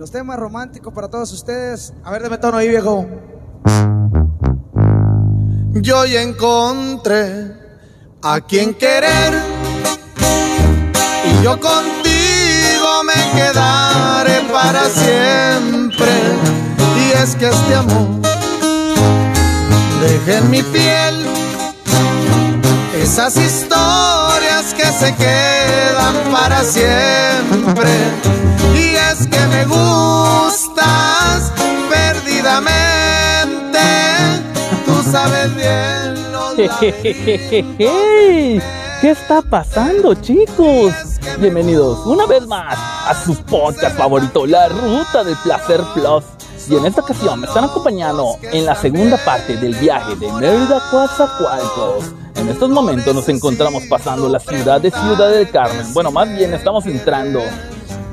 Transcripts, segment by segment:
los temas románticos para todos ustedes. A ver, deme tono ahí, viejo. Yo ya encontré a quien querer y yo contigo me quedaré para siempre. Y es que este amor deja en mi piel esas historias que se quedan para siempre. Que me gustas perdidamente, tú sabes bien los ¿Qué está pasando, chicos? Bienvenidos una vez más a su podcast favorito, La Ruta del Placer Plus. Y en esta ocasión me están acompañando en la segunda parte del viaje de Mérida a Coatzacoalcos. En estos momentos nos encontramos pasando la ciudad de Ciudad del Carmen. Bueno, más bien estamos entrando.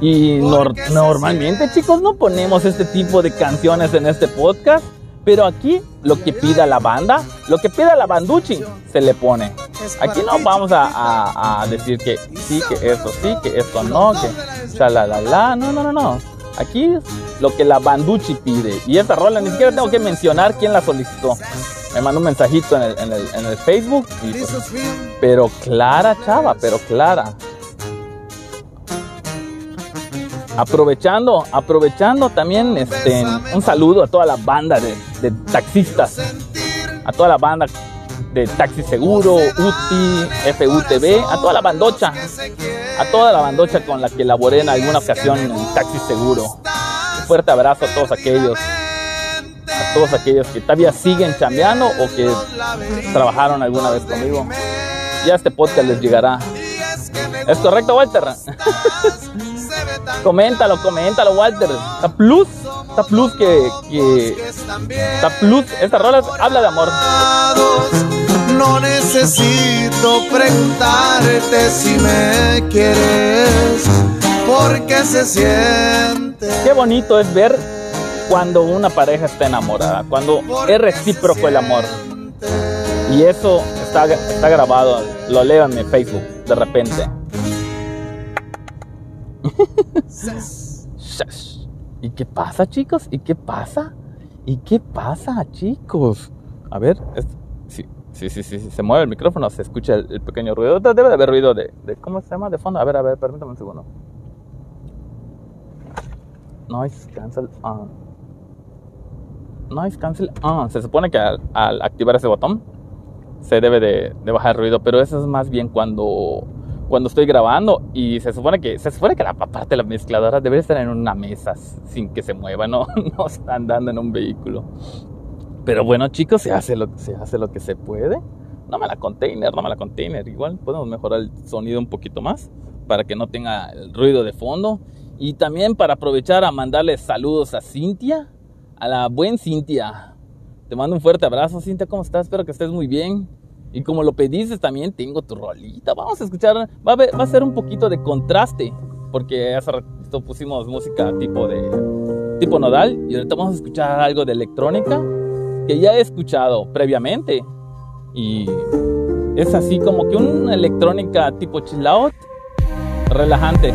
Y normalmente, chicos, no ponemos este tipo de canciones en este podcast. Pero aquí lo que pida la banda, lo que pida la banduchi, se le pone. Aquí no vamos a, decir que sí, que esto sí, que esto no, que la No, no, no, no. Aquí lo que la banduchi pide. Y esta rola ni siquiera tengo que mencionar quién la solicitó. Me mandó un mensajito en el, Facebook. Pues, pero clara, chava, pero clara. Aprovechando, aprovechando también este, un saludo a toda la banda de, taxistas, a toda la banda de Taxi Seguro, UTI, FUTV, a toda la bandocha, a toda la bandocha con la que laboré en alguna ocasión en Taxi Seguro. Un fuerte abrazo a todos aquellos, a todos aquellos que todavía siguen chambeando o que trabajaron alguna vez conmigo. Ya este podcast les llegará. ¿Es correcto, Walter? coméntalo, coméntalo, Walter. Está plus, está plus que, que está plus. Esta rola habla de amor. No necesito preguntarte si me quieres, porque se siente. Qué bonito es ver cuando una pareja está enamorada, cuando es recíproco el amor. Y eso está, está grabado, lo leo en mi Facebook de repente. ¿Y qué pasa, chicos? ¿Y qué pasa? ¿Y qué pasa, chicos? A ver, sí, sí, sí, sí, se mueve el micrófono, se escucha el, pequeño ruido. Debe de haber ruido de, ¿Cómo se llama? De fondo. A ver, a ver, permítame un segundo. Noise cancel on. Noise cancel on. Se supone que al, activar ese botón se debe de, de bajar el ruido, pero eso es más bien cuando cuando estoy grabando y se supone que se supone que la parte de la mezcladora debe estar en una mesa sin que se mueva, no, no está andando en un vehículo. Pero bueno, chicos, se hace lo se hace lo que se puede. No me la container, no me la container. Igual podemos mejorar el sonido un poquito más para que no tenga el ruido de fondo y también para aprovechar a mandarle saludos a Cintia, a la buen Cintia. Te mando un fuerte abrazo, Cintia, ¿cómo estás? Espero que estés muy bien. Y como lo pediste también tengo tu rolita. Vamos a escuchar, va a, ser un poquito de contraste, porque hace rato pusimos música tipo de tipo nodal y ahorita vamos a escuchar algo de electrónica que ya he escuchado previamente. Y es así como que una electrónica tipo chill out, relajante,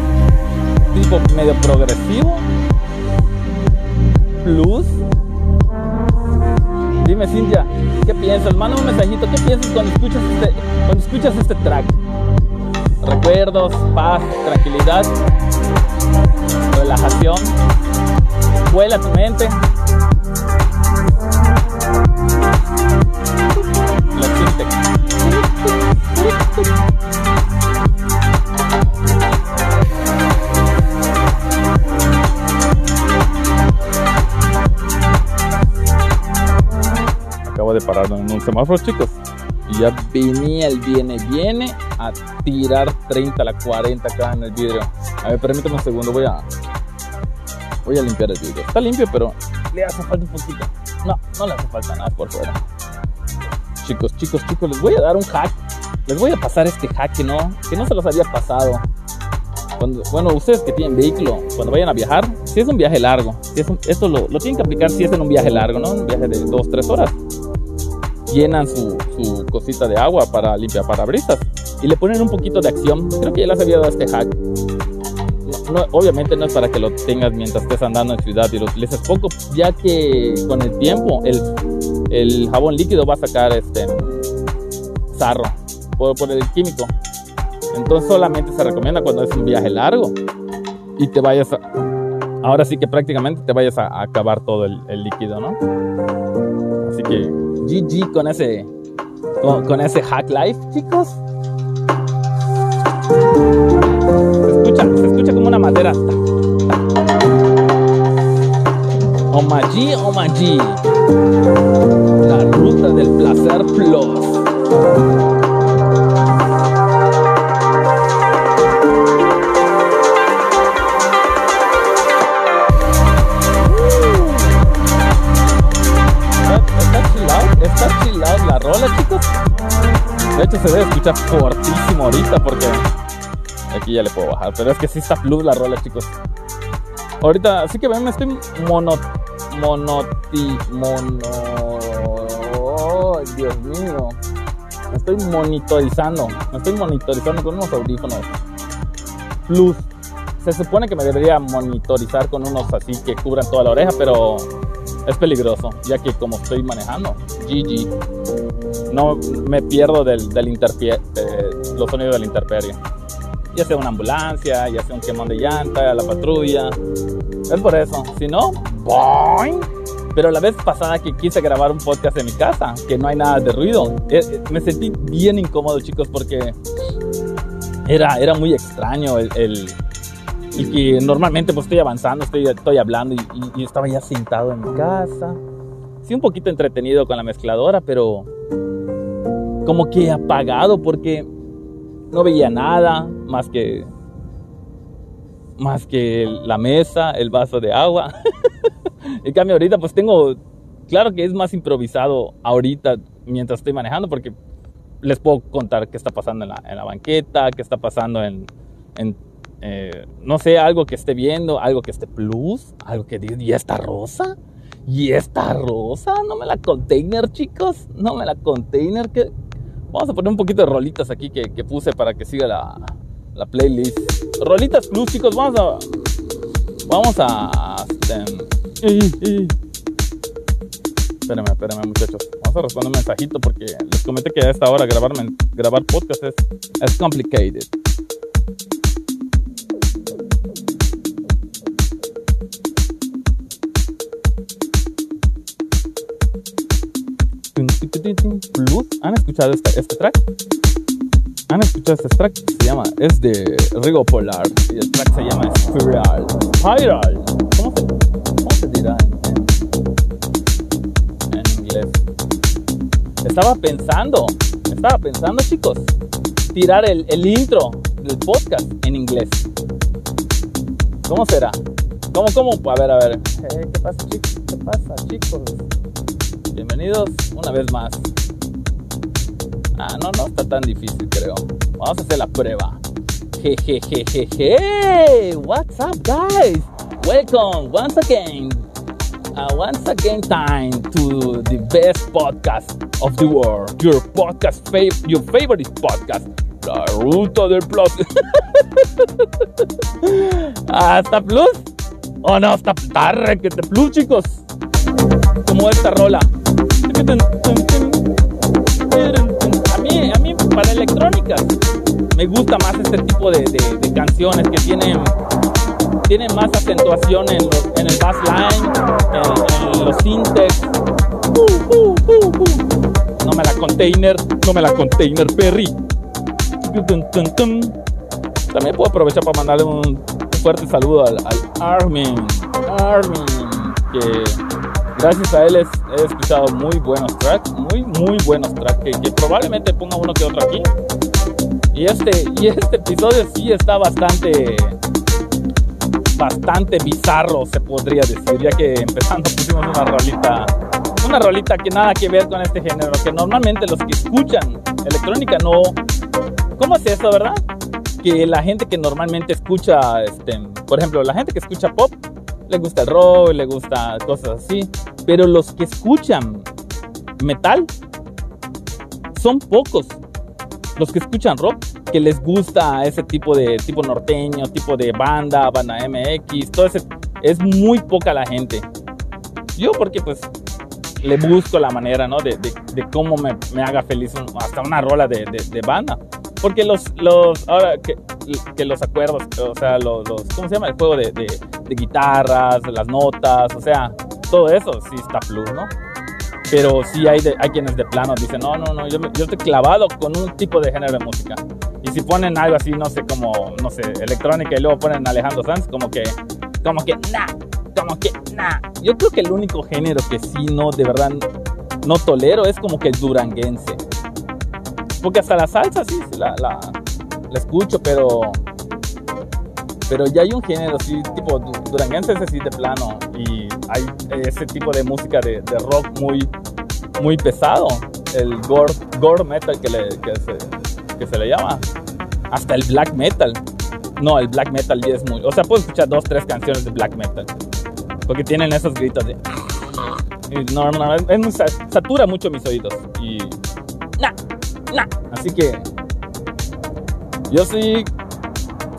tipo medio progresivo, plus. Dime, Cintia, ¿qué piensas? Manda un mensajito. ¿Qué piensas cuando escuchas este, cuando escuchas este track? Recuerdos, paz, tranquilidad, relajación. Vuela tu mente. Pararnos en un semáforo, chicos. Y ya venía el viene, viene a tirar 30 a la 40 acá en el vidrio. A ver, permítame un segundo, voy a voy a limpiar el vidrio. Está limpio, pero le hace falta un poquito. No, no le hace falta nada por fuera. Chicos, chicos, chicos, les voy a dar un hack. Les voy a pasar este hack que no, que no se los había pasado. Cuando, bueno, ustedes que tienen vehículo, cuando vayan a viajar, si es un viaje largo, esto lo, lo, tienen que aplicar si es en un viaje largo, ¿no? Un viaje de 2-3 horas llenan su, cosita de agua para limpiar parabrisas y le ponen un poquito de acción. Creo que ya les había dado este hack. no, obviamente no es para que lo tengas mientras estés andando en ciudad y lo utilices poco, ya que con el tiempo el, el jabón líquido va a sacar este sarro por, por el químico. Entonces solamente se recomienda cuando es un viaje largo y te vayas a, ahora sí que prácticamente te vayas a, acabar todo el, el, líquido, ¿no? Así que GG con ese con, ese hack life, chicos. Se escucha, se escucha como una madera. Omaji, Omaji. La ruta del placer plus. Escuchar fortísimo ahorita porque aquí ya le puedo bajar. Pero es que sí está plus la rola, chicos. Ahorita, así que me estoy mono. Monoti. Mono. Oh, Dios mío. Me estoy monitorizando. Me estoy monitorizando con unos audífonos. Plus. Se supone que me debería monitorizar con unos así que cubran toda la oreja, pero es peligroso, ya que como estoy manejando, GG, no me pierdo del, del interpie, eh, los sonidos del interperio. Ya sea una ambulancia, ya sea un quemón de llanta, la patrulla. Es por eso. Si no, ¡boing! Pero la vez pasada que quise grabar un podcast en mi casa, que no hay nada de ruido, eh, me sentí bien incómodo, chicos, porque era, era muy extraño el, el que normalmente pues estoy avanzando, estoy, estoy hablando y, y, y, estaba ya sentado en mi casa. Sí, un poquito entretenido con la mezcladora, pero como que apagado porque no veía nada más que más que la mesa, el vaso de agua. en cambio ahorita pues tengo, claro que es más improvisado ahorita mientras estoy manejando porque les puedo contar qué está pasando en la, en la banqueta, qué está pasando en, en eh, no sé, algo que esté viendo, algo que esté plus, algo que diga, ¿y esta rosa? ¿Y esta rosa? No me la container, chicos, no me la container. que Vamos a poner un poquito de rolitas aquí que, que puse para que siga la, la, playlist. Rolitas plus, chicos, vamos a... Vamos a... Espérame, espérame, muchachos. Vamos a responder un mensajito porque les comenté que a esta hora grabar, grabar podcast es, es complicated. Plus. ¿Han escuchado este, este, track? ¿Han escuchado este track? Se llama, es de Rigo Polar y el track se llama Spiral. Spiral. ¿Cómo se, cómo se dirá en, en, inglés? Estaba pensando, estaba pensando, chicos, tirar el, el intro del podcast en inglés. ¿Cómo será? ¿Cómo, cómo? A ver, a ver. Eh, ¿Qué pasa, chicos? ¿Qué pasa, chicos? Bienvenidos una vez más. Ah, no, no está tan difícil, creo. Vamos a hacer la prueba. Jejejejeje. What's up, guys? Welcome once again. Uh, once again, time to the best podcast of the world. Your podcast, fav your favorite podcast. La ruta del plus. ¿Hasta plus? Oh, no, hasta tarde que te plus, chicos. Como esta rola. A mí, a mí para electrónica me gusta más este tipo de, canciones que tienen, tienen más acentuación en, los, el bass line, en, los syntax. No me la container, no me la container, Perry. También puedo aprovechar para mandarle un fuerte saludo al, al Armin. Armin, que gracias a él es, he escuchado muy buenos tracks, muy, muy buenos tracks, que, que, probablemente ponga uno que otro aquí. Y este, y este episodio sí está bastante, bastante bizarro, se podría decir, ya que empezando pusimos una rolita, una rolita que nada que ver con este género, que normalmente los que escuchan electrónica no... ¿Cómo es eso, verdad? Que la gente que normalmente escucha, este, por ejemplo, la gente que escucha pop, le gusta el rock, le gusta cosas así. Pero los que escuchan metal son pocos. Los que escuchan rock que les gusta ese tipo de tipo norteño, tipo de banda, banda MX, todo ese es muy poca la gente. Yo porque pues le busco la manera, ¿no? De, de, cómo me, me, haga feliz hasta una rola de, de, banda. Porque los, los, ahora que, que los acuerdos, o sea, los, los, ¿cómo se llama? El juego de, guitarras, las notas, o sea, todo eso sí está plus, ¿no? Pero sí hay, hay quienes de plano dicen, no, no, no, yo, yo estoy clavado con un tipo de género de música. Y si ponen algo así, no sé, como, no sé, electrónica y luego ponen Alejandro Sanz, como que, como que, nah, como que, nah. Yo creo que el único género que sí no, de verdad, no tolero es como que el duranguense. Porque hasta la salsa sí, la, la, la escucho, pero pero ya hay un género así, tipo duranguense, ese sí de plano. Y hay ese tipo de música de, rock muy, muy pesado. El gore, gore metal que, que, se, que se le llama. Hasta el black metal. No, el black metal ya es muy. O sea, puedo escuchar dos, tres canciones de black metal. Porque tienen esos gritos de. No, no, satura mucho mis oídos. Y. Nah, nah. Así que. Yo sí.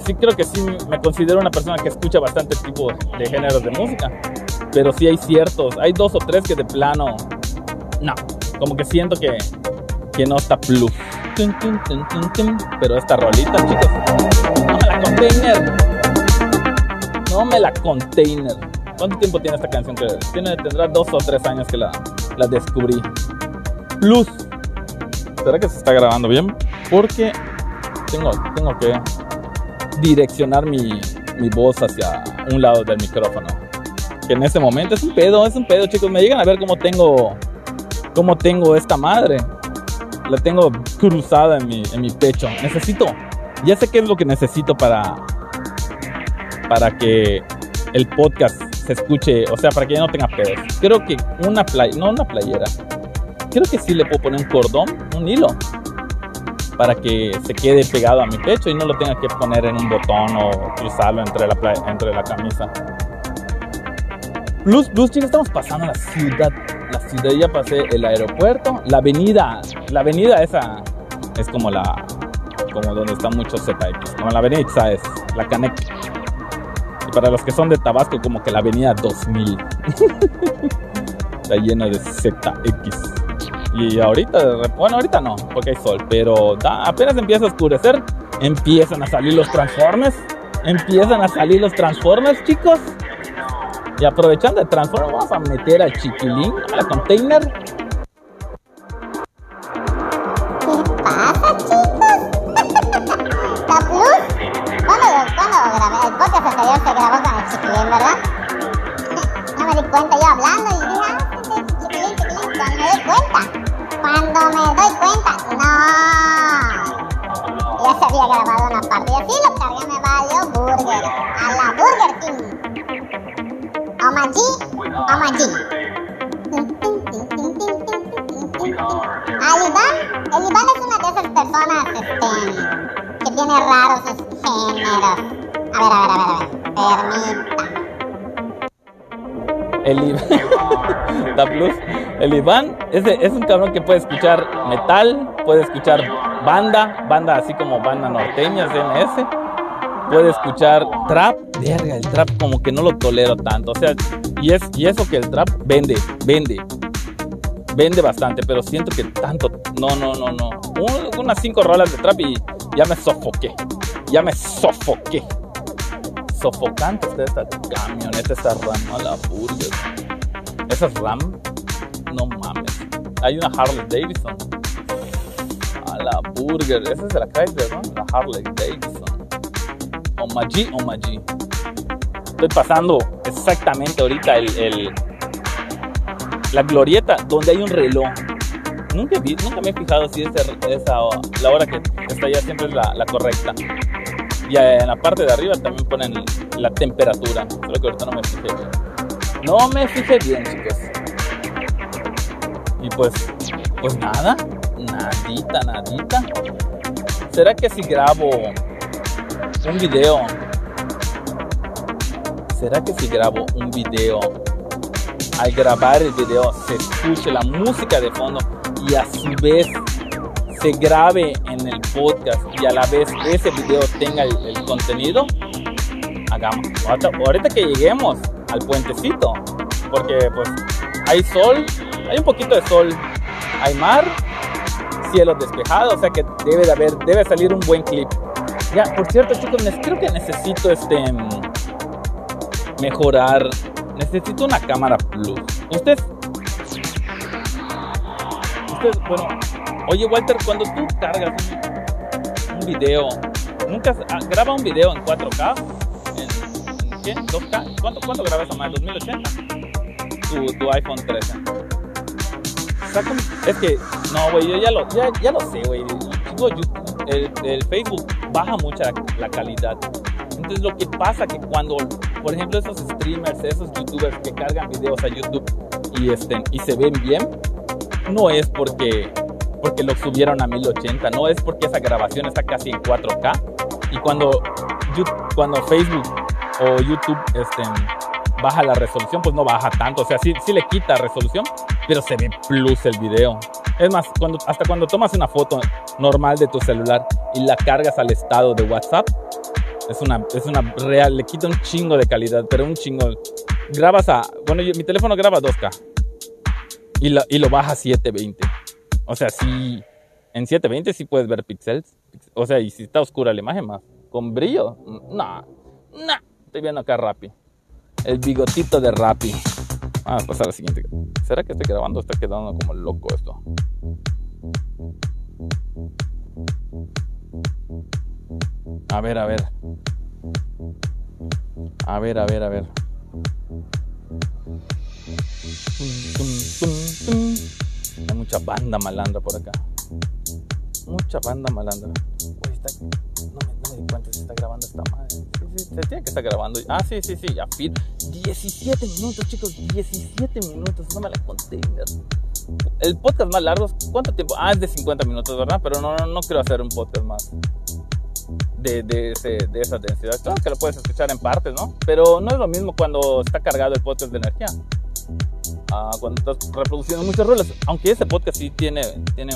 Sí, creo que sí me considero una persona que escucha bastante tipo de géneros de música. Pero sí hay ciertos. Hay dos o tres que de plano. No. Como que siento que. Que no está plus. Pero esta rolita, chicos. No me la container. No me la container. ¿Cuánto tiempo tiene esta canción? Que tiene, tendrá dos o tres años que la, la descubrí. Plus. ¿Será que se está grabando bien? Porque tengo, tengo que direccionar mi, mi voz hacia un lado del micrófono. Que en este momento es un pedo, es un pedo, chicos. Me llegan a ver cómo tengo, cómo tengo esta madre. La tengo cruzada en mi, en mi pecho. Necesito, ya sé qué es lo que necesito para, para que el podcast se escuche, o sea, para que ya no tenga pedos. Creo que una playa, no una playera, creo que sí le puedo poner un cordón, un hilo, para que se quede pegado a mi pecho y no lo tenga que poner en un botón o cruzarlo entre la, entre la camisa. Plus, plus, chicos, estamos pasando la ciudad. La ciudad, ya pasé el aeropuerto, la avenida, la avenida esa es como la, como donde está mucho ZX, como la avenida es la Canec para los que son de Tabasco, como que la avenida 2000. Está llena de ZX. Y ahorita, bueno, ahorita no, porque hay sol, pero apenas empieza a oscurecer, empiezan a salir los Transformers. Empiezan a salir los Transformers, chicos. Y aprovechando el Transformers, vamos a meter al chiquilín a la container El Iván es, es, un cabrón que puede escuchar metal, puede escuchar banda, banda así como banda norteña, CNS. Puede escuchar trap, verga, el trap como que no lo tolero tanto. O sea, y, es, y eso que el trap vende, vende. Vende bastante, pero siento que tanto. No, no, no, no. unas cinco rolas de trap y ya me sofoqué. Ya me sofoqué sofocante esta camioneta, esta RAM a la burger. Esa es RAM, no mames. Hay una Harley Davidson. A la burger. Esa es de la Chrysler, ¿no? La Harley Davidson. Omaji, Omaji. Estoy pasando exactamente ahorita el, la glorieta donde hay un reloj. Nunca, vi, nunca me he fijado si esa, esa, la hora que está allá siempre es la, la correcta. Y en la parte de arriba también ponen la temperatura. Creo que ahorita no me fijé. No me fijé bien, chicos. Y pues, pues nada, nadita, nadita. ¿Será que si grabo un video? ¿Será que si grabo un video, al grabar el video se escuche la música de fondo y a su vez se grabe en el podcast y a la vez ese video tenga el, contenido, hagamos. Ahorita que lleguemos al puentecito, porque pues hay sol, hay un poquito de sol, hay mar, cielo despejado, o sea que debe de haber, debe salir un buen clip. Ya, por cierto, chicos, creo que necesito este mejorar. Necesito una cámara plus. Ustedes. Ustedes, bueno. Oye, Walter, cuando tú cargas un, video, nunca ah, graba un video en 4K, en, en ¿qué? ¿2K? ¿Cuánto, cuánto grabas a más? ¿2080? Tu, iPhone 13. Saca un- es que, no, güey, yo ya lo, ya, ya lo sé, güey. El, Facebook baja mucho la, la calidad. Entonces, lo que pasa que cuando, por ejemplo, esos streamers, esos youtubers que cargan videos a YouTube y, este, y se ven bien, no es porque, porque lo subieron a 1080, no es porque esa grabación está casi en 4K. Y cuando, cuando Facebook o YouTube este, baja la resolución, pues no baja tanto. O sea, sí, sí le quita resolución, pero se ve plus el video. Es más, cuando, hasta cuando tomas una foto normal de tu celular y la cargas al estado de WhatsApp, es una, es una real, le quita un chingo de calidad, pero un chingo. Grabas a, bueno, mi teléfono graba 2K y, lo- y lo baja a 720. O sea, sí, en 720 sí puedes ver píxeles. O sea, y si está oscura la imagen más, con brillo, no, no, estoy viendo acá Rappi. El bigotito de Rappi. Vamos a pasar a la siguiente. ¿Será que estoy grabando? Está quedando como loco esto. A ver, a ver. A ver, a ver, a ver. Hay mucha banda malandra por acá. Mucha banda malandra. Uy, está... no, me, no me di cuenta si está grabando esta madre. Sí, se tiene que estar grabando. Ah, sí, sí, sí, ya fin. 17 minutos, chicos, 17 minutos. No me la conté. El podcast más largo, ¿cuánto tiempo? Ah, es de 50 minutos, ¿verdad? Pero no, no, no quiero hacer un podcast más de, de, ese, de esa densidad. Claro que lo puedes escuchar en partes, ¿no? Pero no es lo mismo cuando está cargado el podcast de energía. Ah, cuando estás reproduciendo muchos roles. Aunque ese podcast sí tiene, tiene,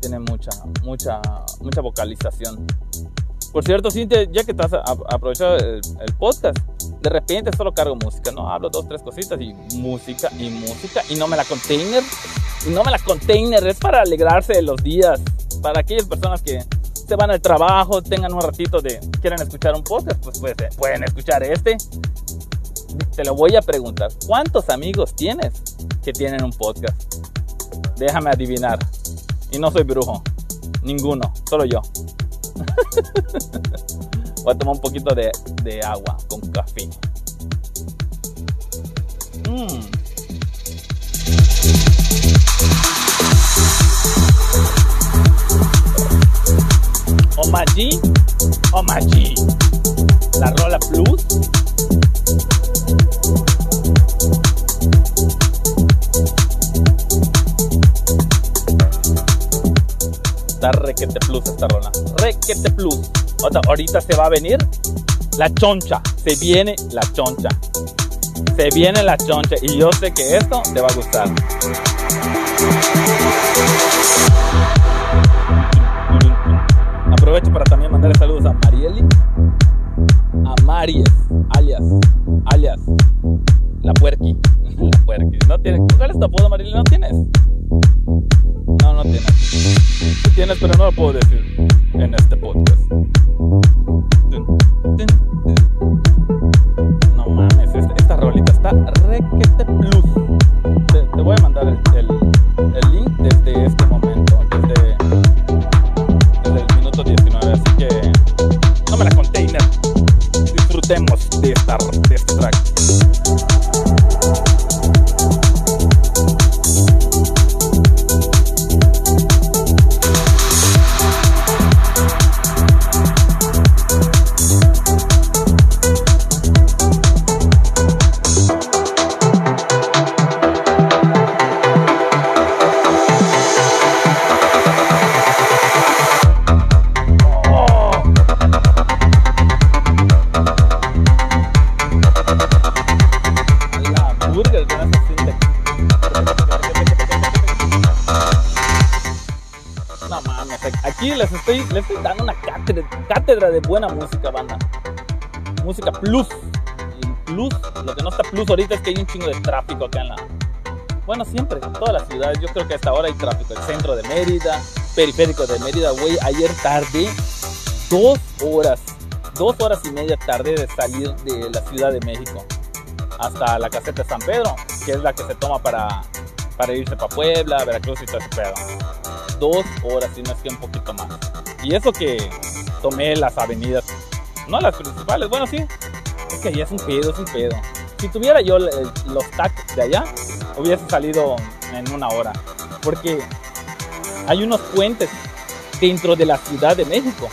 tiene mucha, mucha, mucha vocalización. Por cierto, Cintia, ya que estás a- a- aprovechado el, el podcast, de repente solo cargo música, ¿no? Hablo dos, tres cositas y música y música y no me la container. Y no me la container, es para alegrarse de los días. Para aquellas personas que se van al trabajo, tengan un ratito de, quieren escuchar un podcast, pues, pues, eh, pueden escuchar este. Te lo voy a preguntar, ¿cuántos amigos tienes que tienen un podcast? Déjame adivinar. Y no soy brujo. Ninguno, solo yo. Voy a tomar un poquito de, agua con café. Mm. Omaji, Omaji. La Rola Plus. Requete plus esta rola. Requete plus. Otra, ahorita se va a venir la choncha. Se viene la choncha. Se viene la choncha. Y yo sé que esto te va a gustar. Aprovecho para también mandarle saludos a Marieli. A Maries, alias, alias, la puerqui. La puerqui. ¿No tienes? ¿Cuál es tu apodo, Marieli? ¿No tienes? No, tienes. Sí tienes, pero no lo puedo decir en este podcast. De buena música, banda. Música plus. Plus, lo que no está plus ahorita es que hay un chingo de tráfico acá en la. Bueno, siempre, en todas las ciudades. Yo creo que hasta ahora hay tráfico. El centro de Mérida, periférico de Mérida, güey. Ayer tarde, dos horas, dos horas y media tarde de salir de la Ciudad de México hasta la caseta de San Pedro, que es la que se toma para, para irse para Puebla, Veracruz y todo ese pedo. Dos horas y no es que un poquito más. Y eso que tomé las avenidas, no las principales, bueno, sí, es que allá es un pedo, es un pedo. Si tuviera yo los tacs de allá, hubiese salido en una hora. Porque hay unos puentes dentro de la Ciudad de México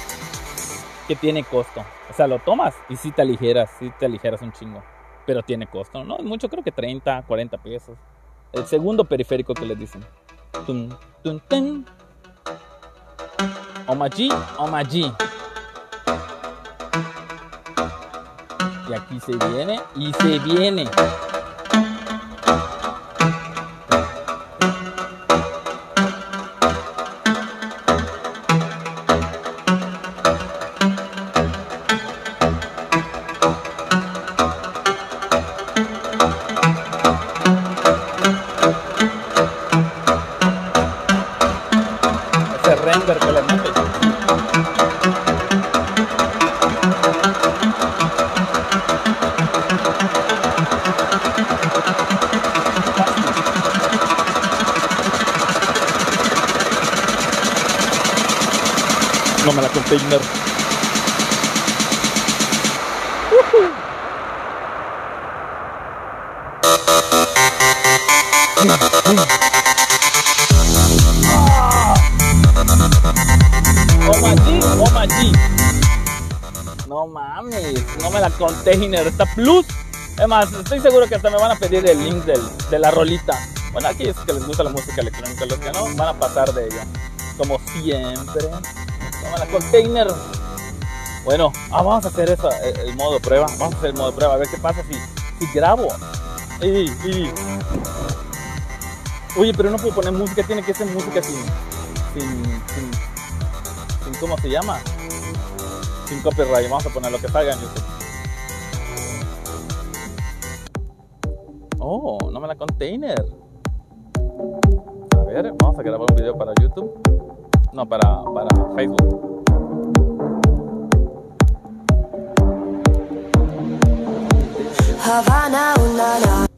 que tiene costo. O sea, lo tomas y sí te aligeras, sí te aligeras un chingo. Pero tiene costo, ¿no? Mucho, creo que 30, 40 pesos. El segundo periférico que les dicen. Tun, tun, tun. Omaji, Omaji. Y aquí se viene y se viene. No me la container, está plus. Es más, estoy seguro que hasta me van a pedir el link del, de la rolita. Bueno, aquí es que les gusta la música electrónica, los que no van a pasar de ella. Como siempre. Toma la container. Bueno, ah, vamos a hacer eso, el, el modo prueba. Vamos a hacer el modo prueba, a ver qué pasa si, si grabo. Ey, ey. Oye, pero no puedo poner música, tiene que ser música sin. sin. sin. sin ¿cómo se llama? Sin copyright. Vamos a poner lo que salga YouTube. Oh, no me la container. A ver, vamos a grabar un video para YouTube. No, para, para Facebook. Havana, ooh,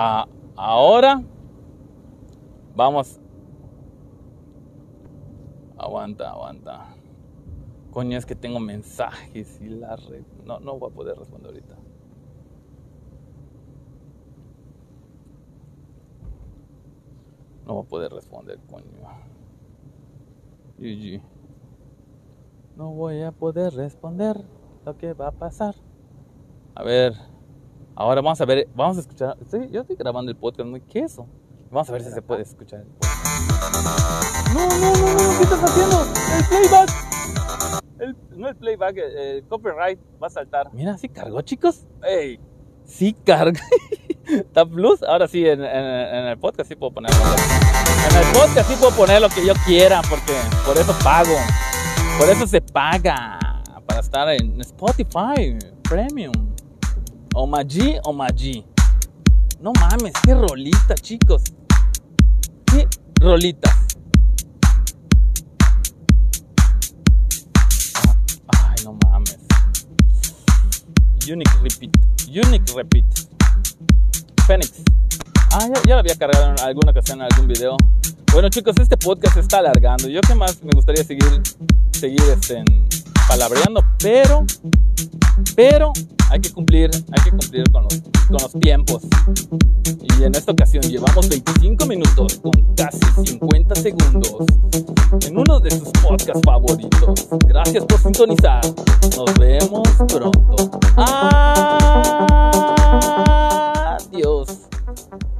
Ah, ahora vamos. Aguanta, aguanta. Coño, es que tengo mensajes y la red. No, no voy a poder responder ahorita. No voy a poder responder, coño. GG. No voy a poder responder lo que va a pasar. A ver. Ahora vamos a ver, vamos a escuchar. estoy- yo estoy grabando el podcast, muy ¿qué es eso? Vamos a ver si se puede escuchar. No, no, no, no, ¿qué estás haciendo? El playback. El, no el playback, el, el copyright va a saltar. Mira, sí cargó, chicos. Ey, sí carga. Tab Plus, ahora sí, en, en- en el podcast sí puedo ponerlo. En el podcast sí puedo poner lo que yo quiera, porque por eso pago. Por eso se paga. Para estar en Spotify Premium. O Magi o Magi. No mames, qué rolita, chicos. Qué rolitas. Ay, no mames. Unique Repeat. Unique Repeat. Phoenix. Ah, ya, ya lo había cargado en alguna ocasión en algún video. Bueno, chicos, este podcast se está alargando. Yo que más me gustaría seguir, seguir este, palabreando, pero, pero hay que cumplir, hay que cumplir con los, tiempos. Y en esta ocasión llevamos 25 minutos con casi 50 segundos en uno de sus podcasts favoritos. Gracias por sintonizar. Nos vemos pronto. Adiós.